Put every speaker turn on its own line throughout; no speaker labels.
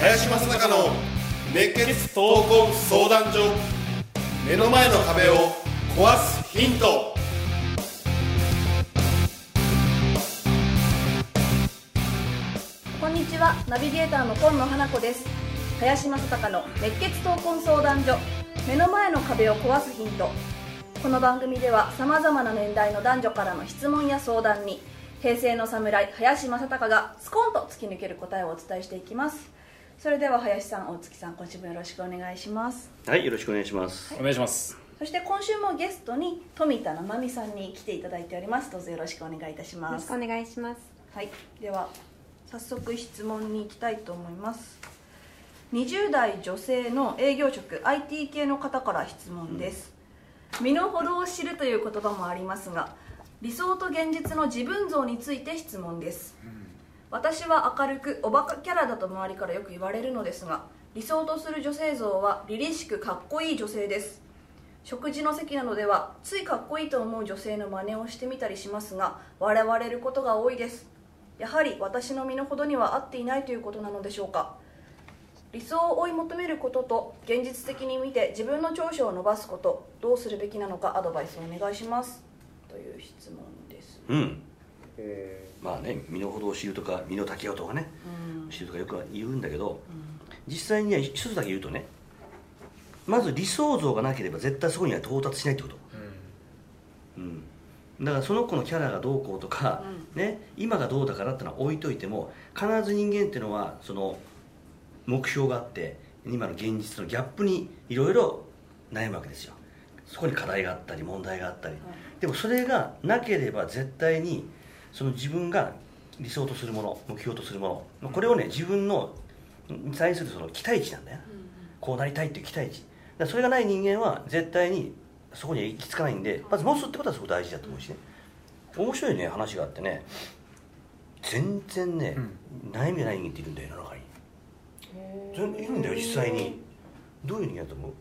林正孝の熱血闘魂相談所目の前の壁を壊すヒント。
こんにちは。ナビゲーターの今野花子です。林正孝の熱血闘魂相談所。目の前の壁を壊すヒント。この番組ではさまざまな年代の男女からの質問や相談に平成の侍林正孝がスコンと突き抜ける答えをお伝えしていきます。それでは林さん大月さん今週もよろしくお願いします。
はい、よろしくお願いします。
お願いします。
そして今週もゲストに富田七海さんに来ていただいております。どうぞよろしくお願いいたし
よろ
ます
しくお願いします。
はい、では早速質問に行きたいと思います20代女性の営業職 IT 系の方から質問です、身の程を知るという言葉もありますが理想と現実の自分像について質問です、私は明るくおバカキャラだと周りからよく言われるのですが理想とする女性像は凛々しくかっこいい女性です。食事の席などではついかっこいいと思う女性の真似をしてみたりしますが笑われることが多いです。やはり私の身の程には合っていないということなのでしょうか。理想を追い求めることと現実的に見て自分の長所を伸ばすことどうするべきなのかアドバイスをお願いします。という質問です。
うん。まあね、身の程を知るとか、身の丈をとかね、
うん。
知るとかよく言うんだけど、実際には一つだけ言うとね、まず理想像がなければ絶対そこには到達しないってこと。うん。だからその子のキャラがどうこうとか、ね、今がどうだからってのは置いといても必ず人間っていうのはその目標があって今の現実のギャップにいろいろ悩むわけですよ。そこに課題があったり問題があったり、でもそれがなければ絶対にその自分が理想とするもの目標とするものこれをね自分のに対するその期待値なんだよ、こうなりたいっていう期待値。だそれがない人間は絶対にそこには行き着かないんでまず持つってことはすごく大事だと思うしね。面白いね話があってね。全然ね、悩みがない人間っているんだよ世の中に全然いるんだよ実際に。どういう人間だと思う？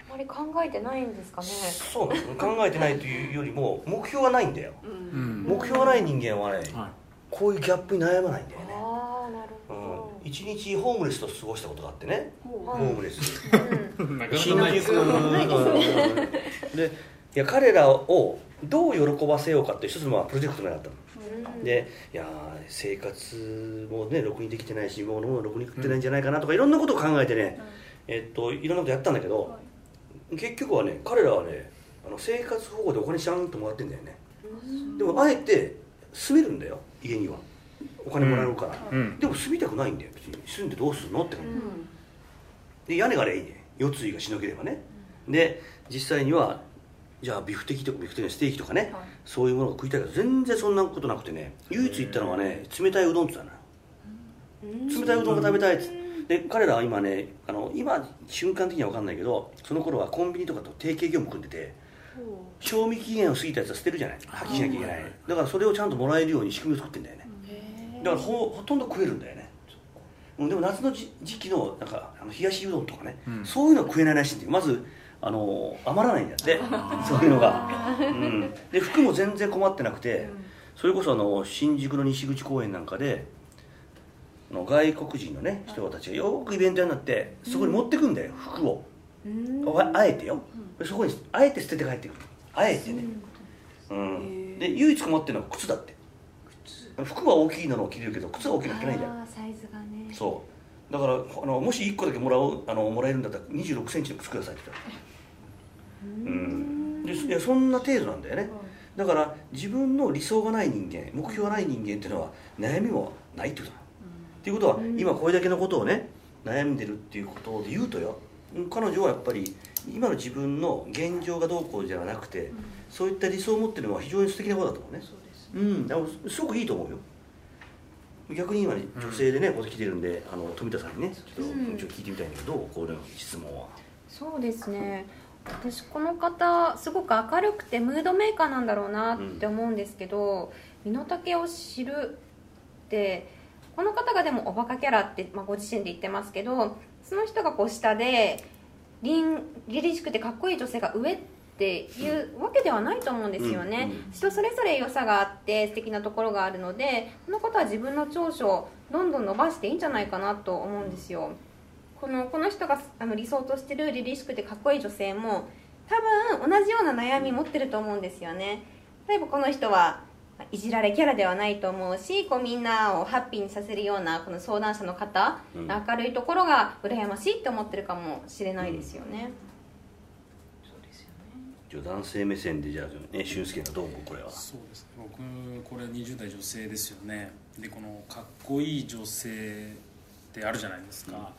あまり考えてないんですかね。
そうなの？考えてないというよりも目標がないんだよ、
うん。
目標がない人間はね、
は
こういうギャップに悩まないんだよね。
ああ、なる
うん。
ほ
一日ホームレスと過ごしたことがあってね、ホ
はい
ームレス。新宿うん。でいや彼らをどう喜ばせようかっていう一つのまあプロジェクトがあったのでいやー生活もねろくにできてないし物もろくに食ってないんじゃないかなとかいろんなことを考えてね、えっといろんなことやったんだけど、結局はね彼らはねあの生活保護でお金ちゃんともらってんだよね。でもあえて住めるんだよ家には。お金もらえるから、
うん。
でも住みたくないんだよ別に。住んでどうするの？って感じ、で屋根があればいいね。夜露がしのげればね、で実際にはじゃあビフテキとかビフテキのステーキとかね、
はい。
そういうものが食いたいけど全然そんなことなくてね唯一行ったのはね冷たいうどんって言ったのよ。冷たいうどんが食べたいっつで彼らは今ねあの今瞬間的には分かんないけどその頃はコンビニとかと提携業務組んでて賞味期限を過ぎたやつは捨てるじゃない。破棄しなきゃいけない。だからそれをちゃんともらえるように仕組みを作ってんだよね。だからほほとんど食えるんだよね。うんでも夏の時時期のなんかあの冷やしうどんとかね、
うん。
そういうのは食えないらしいんだよ。まずあの余らないんだってそういうのが、うん、で服も全然困ってなくて、それこそあの新宿の西口公園なんかであの外国人のね人たちがよくイベントになってそこに持ってくんだよ服を、ああえてよ、そこにあえて捨てて帰ってくる。あえてね、うん、で唯一困ってるのは靴だって。服は大きいのを着れるけど靴は大きいの着けないじゃん。
サイズがね。
そう。だからあのもし1個だけもらうあのもらえるんだったら2 6センチの靴くださいって言ったらうん。でいやそんな程度なんだよね。だから自分の理想がない人間目標がない人間っていうのは悩みもないってことだ。っていうことは今これだけのことをね悩んでるっていうことで言うとよ。うん彼女はやっぱり今の自分の現状がどうこうじゃなくて、そういった理想を持ってるのは非常に素敵なことだと思うね。うん。だからすごくいいと思うよ。逆に今ね女性でねここで来てるんであの富田さんにねちょっと,、聞いてみたいんだけどどう？この質問は。
そうですね。私この方すごく明るくてムードメーカーなんだろうなって思うんですけど、身の丈を知るってこの方がでもおバカキャラって、まあ、ご自身で言ってますけどその人がこう下で凛凛々しくてかっこいい女性が上っていうわけではないと思うんですよね、人それぞれ良さがあって素敵なところがあるのでこの方は自分の長所をどんどん伸ばしていいんじゃないかなと思うんですよこのこの人があの理想としてる凛々しくてかっこいい女性も多分同じような悩み持ってると思うんですよね。例えばこの人はまあいじられキャラではないと思うしこうみんなをハッピーにさせるようなこの相談者の方、
うん。
明るいところが羨ましいって思ってるかもしれないですよね、
そうですよね。
じゃあ男性目線でじゃあね俊介がどう思うこれは？
そうですね。僕これ20代女性ですよね。でこのかっこいい女性ってあるじゃないですか、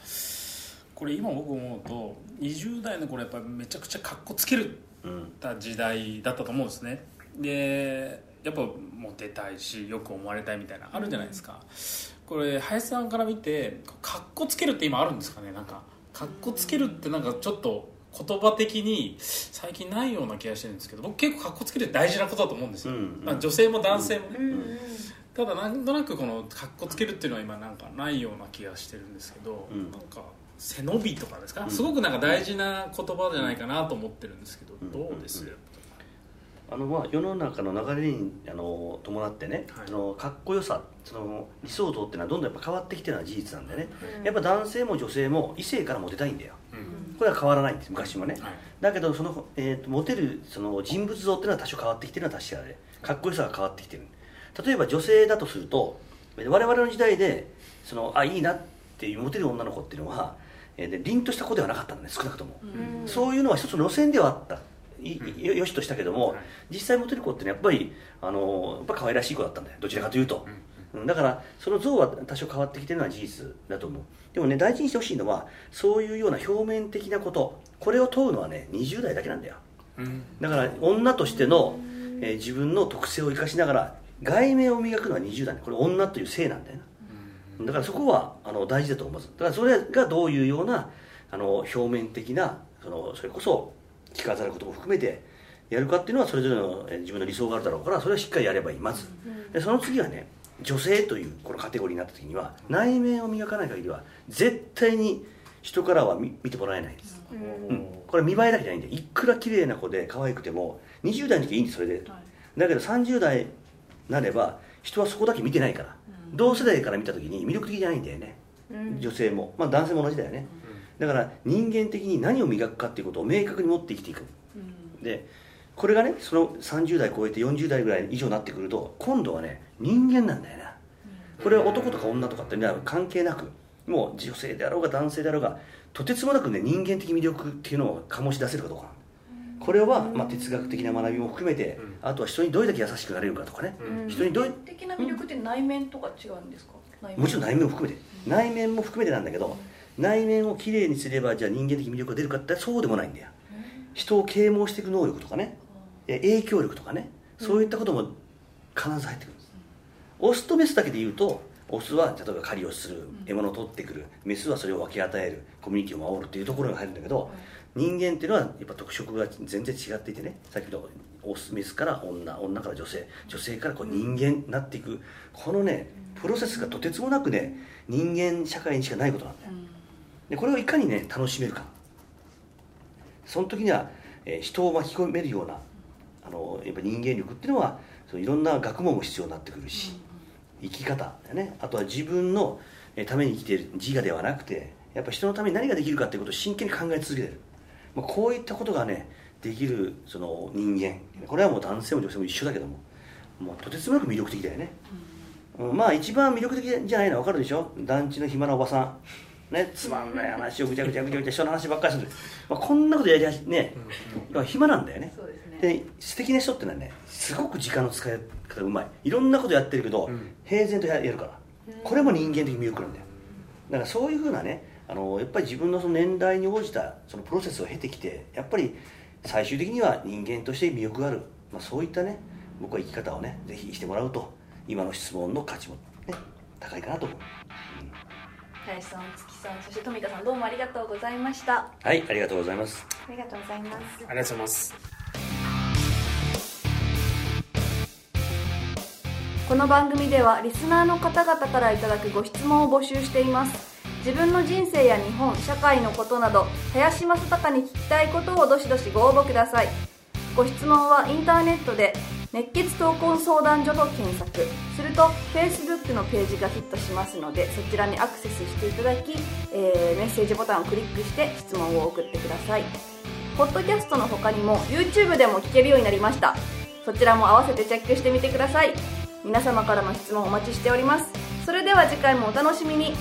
これ今僕思うと20代の頃やっぱりめちゃくちゃかっこつける
うん
た時代だったと思うんですね。でやっぱモテたいしよく思われたいみたいなあるじゃないですか、これ林さんから見てかっこつけるって今あるんですかね？なんかかっこつけるってなんかちょっと言葉的に最近ないような気がしてるんですけど僕結構かっこつけるって大事なことだと思うんですよ、
うん
まあ女性も男性もね、
うんうん。
ただなんとなくこのかっこつけるっていうのは今なんかないような気がしてるんですけど、
うん。
なんか背伸びとかですか、
うん。
すごくなんか大事な言葉じゃないかなと思ってるんですけど、
うん。
どうです、
うん。あのまあ世の中の流れにあの伴ってね、
はい。
そのかっこよさその理想像っていうのはどんどんやっぱ変わってきてるのは事実なんでね、
うん。
やっぱ男性も女性も異性からモテたいんだよ。
うん。
これは変わらないんです昔もね、
はい。
だけどその、えーとモテるその人物像っていうのは多少変わってきてるのは確かでかっこよさが変わってきてる。例えば女性だとすると我々の時代でそのあいいなっていうモテる女の子っていうのは、えーで凛とした子ではなかったんだね少なくとも、
うん。
そういうのは一つの路線ではあった。よよしとしたけども、
はい。
実際モテる子ってのはやっぱりあのやっぱ可愛らしい子だったんだよ。どちらかというと、うん。だからその像は多少変わってきてるのは事実だと思う。でもね大事にしてほしいのはそういうような表面的なこと。これを問うのはね20代だけなんだよ。
うん。
だから女としての、えー自分の特性を生かしながら外面を磨くのは20代。これ女という性なんだよなだからそこはあの大事だと思います。だからそれがどういうようなあの表面的なそのそれこそ着飾ることも含めてやるかっていうのはそれぞれのえー自分の理想があるだろうからそれはしっかりやればいい。まず。でその次はね女性というこのカテゴリーになった時には内面を磨かない限りは絶対に人からは見見てもらえないんです、
うん。
うん、これ見栄えだけじゃないんでいくら綺麗な子で可愛くても20代の時はいいんですそれで。
はい。
だけど30代になれば人はそこだけ見てないから、同世代から見た時に魅力的じゃないんだよね、
うん。
女性も、まあ、男性も同じだよね、だから人間的に何を磨くかっていうことを明確に持って生きていく。
うん。
でこれがねその30代超えて40代ぐらい以上になってくると今度はね人間なんだよな。これは男とか女とかってね関係なくもう女性であろうが男性であろうがとてつもなくね人間的魅力っていうのを醸し出せるかどうかこれは、まあ、哲学的な学びも含めて、
うん。
あとは人にどれだけ優しくなれるかとかね、
うん。
人にどうい
的な魅力って内面とか違うんですか？
もちろん内面も含めて。内面も含めてなんだけど内面をきれいにすればじゃあ人間的魅力が出るかってそうでもないんだよ。人を啓蒙していく能力とかね。え影響力とかね。そういったことも必ず入ってくる。ん。です、オスとメスだけで言うとオスは例えば狩りをする獲物を取ってくる。メスはそれを分け与える。コミュニティを守るっていうところが入るんだけど人間っていうのはやっぱ特色が全然違っていてね。さっきのオスメスから女女から女性。女性からこう人間になっていく。このねプロセスがとてつもなくね人間社会にしかないことなんだよ。でこれをいかにね楽しめるか。その時には、えー人を巻き込めるようなあのやっぱ人間力っていうのはそういろんな学問も必要になってくるし、生き方だよね。あとは自分のえーために生きている自我ではなくてやっぱ人のために何ができるかっていうことを真剣に考え続けてる、まあ、こういったことがねできるその人間。これはもう男性も女性も一緒だけども。もうとてつもなく魅力的だよね、うん。まあ一番魅力的じゃないのは分かるでしょ？団地の暇なおばさん。ね、つまんない話をぐちゃぐちゃぐちゃぐちゃ人の話ばっかりする、まあ、こんなことやりやしね、だから暇なんだよね。
ですね。
で素敵な人ってのはねすごく時間の使い方がうまい。いろんなことやってるけど、
ん。
平然とややるから。これも人間的魅力なんだよ。だからそういうふうなねあのやっぱり自分のその年代に応じたそのプロセスを経てきてやっぱり最終的には人間として魅力がある、まあ、そういったね僕は生き方をねぜひしてもらうと今の質問の価値もね高いかなと思う、
林さん月さんそして富田さんどうもありがとうございました。
はいありがとうございます。
ありがとうございます。
ありがとうございます
この番組ではリスナーの方々からいただくご質問を募集しています自分の人生や日本社会のことなど林正孝に聞きたいことをどしどしご応募ください。ご質問はインターネットで熱血闘魂相談所と検索。すると Facebook のページがヒットしますのでそちらにアクセスしていただき、えーメッセージボタンをクリックして質問を送ってください。ポッドキャストの他にも YouTube でも聞けるようになりました。そちらも合わせてチェックしてみてください。皆様からの質問お待ちしております。それでは次回もお楽しみに。